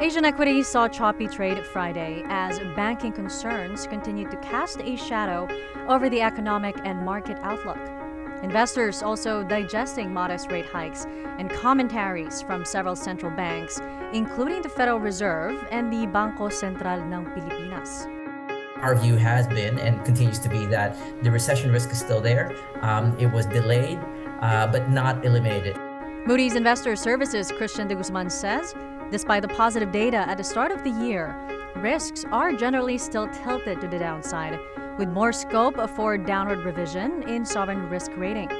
Asian equities saw choppy trade Friday as banking concerns continued to cast a shadow over the economic and market outlook. Investors also digesting modest rate hikes and commentaries from several central banks, including the Federal Reserve and the Banco Central ng Pilipinas. Our view has been and continues to be that the recession risk is still there. Um, it was delayed, uh, but not eliminated. Moody's Investor Services Christian de Guzman says, despite the positive data at the start of the year, risks are generally still tilted to the downside, with more scope for downward revision in sovereign risk rating.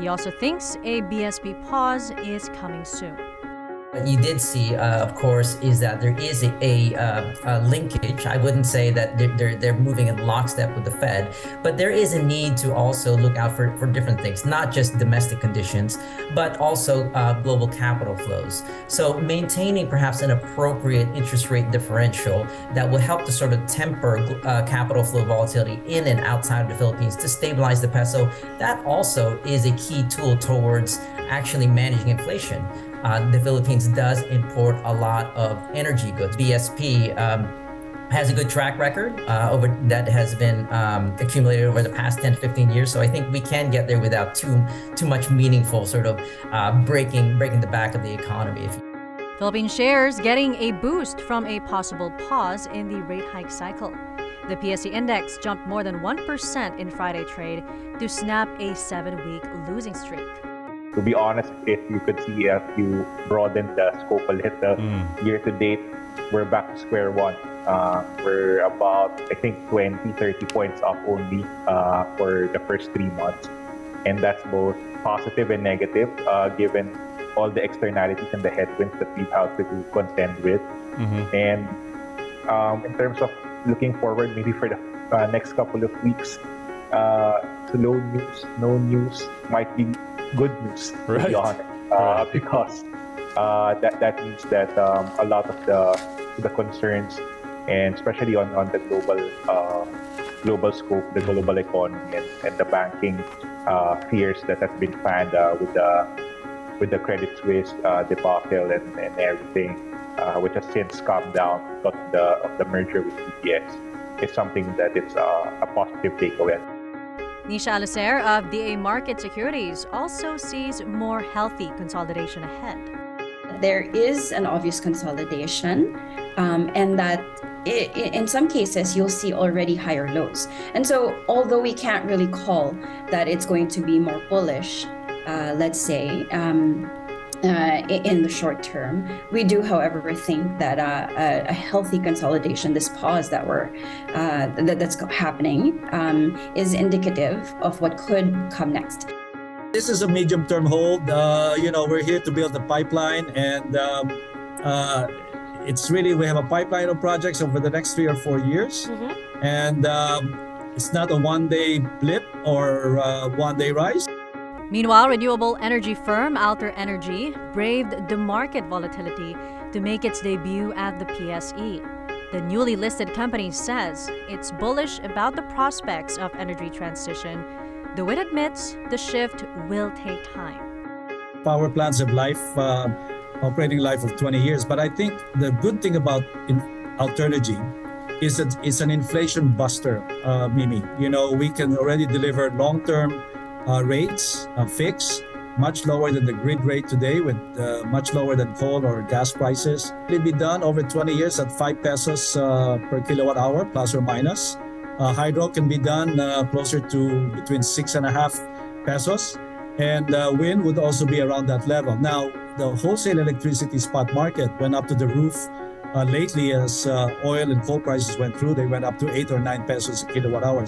He also thinks a BSP pause is coming soon. What you did see, uh, of course, is that there is a, a, uh, a linkage. I wouldn't say that they're, they're, they're, moving in lockstep with the Fed, but there is a need to also look out for, for different things, not just domestic conditions, but also uh, global capital flows. So maintaining perhaps an appropriate interest rate differential that will help to sort of temper uh, capital flow volatility in and outside of the Philippines to stabilize the peso, that also is a key tool towards actually managing inflation. Uh, the Philippines does import a lot of energy goods. BSP um, has a good track record uh, over that has been um, accumulated over the past 10 to 15 years. So I think we can get there without too too much meaningful sort of uh, breaking breaking the back of the economy. Philippine shares getting a boost from a possible pause in the rate hike cycle. The PSE index jumped more than 1% in Friday trade to snap a seven week losing streak to be honest, if you could see if you broaden the scope a little, mm. year to date, we're back to square one. Uh, we're about, I think, 20, 30 points off only uh, for the first three months. And that's both positive and negative, uh, given all the externalities and the headwinds that we've had to contend with. Mm-hmm. And um, in terms of looking forward, maybe for the uh, next couple of weeks, uh, slow news, no news might be good news, right. to be honest, uh, right. because uh, that that means that um, a lot of the the concerns, and especially on on the global uh, global scope, the global economy, and, and the banking uh, fears that have been fanned uh, with the with the Credit Suisse uh, debacle and, and everything, which has since calmed down because of the of the merger with UBS, is something that is a positive takeaway. Nisha Alacer of DA Market Securities also sees more healthy consolidation ahead. There is an obvious consolidation, um, and that in some cases you'll see already higher lows. And so, although we can't really call that it's going to be more bullish, uh, let's say, um, uh, in the short term. We do, however, think that uh, a, healthy consolidation, this pause that we're uh, that, that's happening, um, is indicative of what could come next. This is a medium-term hold. Uh, you know, we're here to build the pipeline, and um, uh, it's really we have a pipeline of projects over the next three or four years, mm-hmm. and um, it's not a one-day blip or uh, one-day rise. Meanwhile, renewable energy firm Alternergy braved the market volatility to make its debut at the PSE. The newly listed company says it's bullish about the prospects of energy transition, though it admits the shift will take time. Power plants have life, uh, operating life of 20 years, but I think the good thing about in Alternergy is that it's an inflation buster, uh, Mimi. You know, we can already deliver long-term uh, rates uh, fixed, much lower than the grid rate today, with uh, much lower than coal or gas prices. It'll be done over 20 years at 5 pesos uh, per kilowatt hour, plus or minus. Uh, hydro can be done uh, closer to between 6.5 pesos, and wind would also be around that level. Now, the wholesale electricity spot market went up to the roof lately as oil and coal prices went through. They went up to 8 or 9 pesos a kilowatt hour.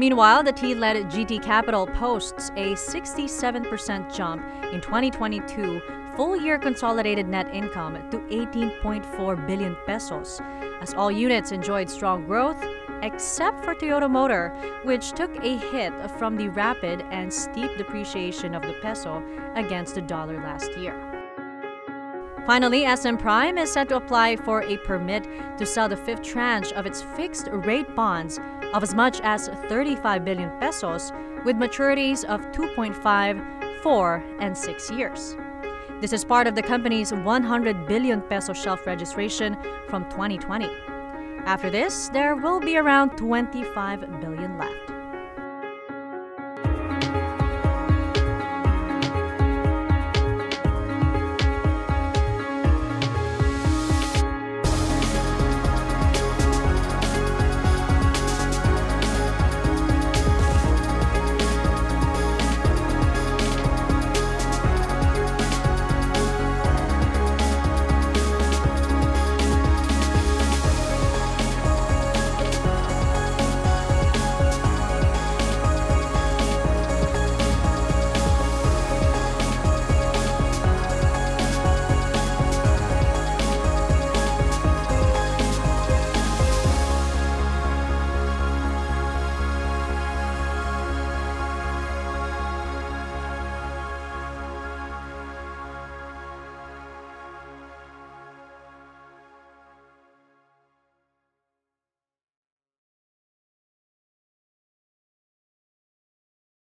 Meanwhile, the Ty led GT Capital posts a 67% jump in 2022 full year consolidated net income to 18.4 billion pesos, as all units enjoyed strong growth except for Toyota Motor, which took a hit from the rapid and steep depreciation of the peso against the dollar last year. Finally, SM Prime is set to apply for a permit to sell the fifth tranche of its fixed rate bonds of as much as 35 billion pesos with maturities of 2.5, 4, and 6 years. This is part of the company's 100 billion peso shelf registration from 2020. After this, there will be around 25 billion left.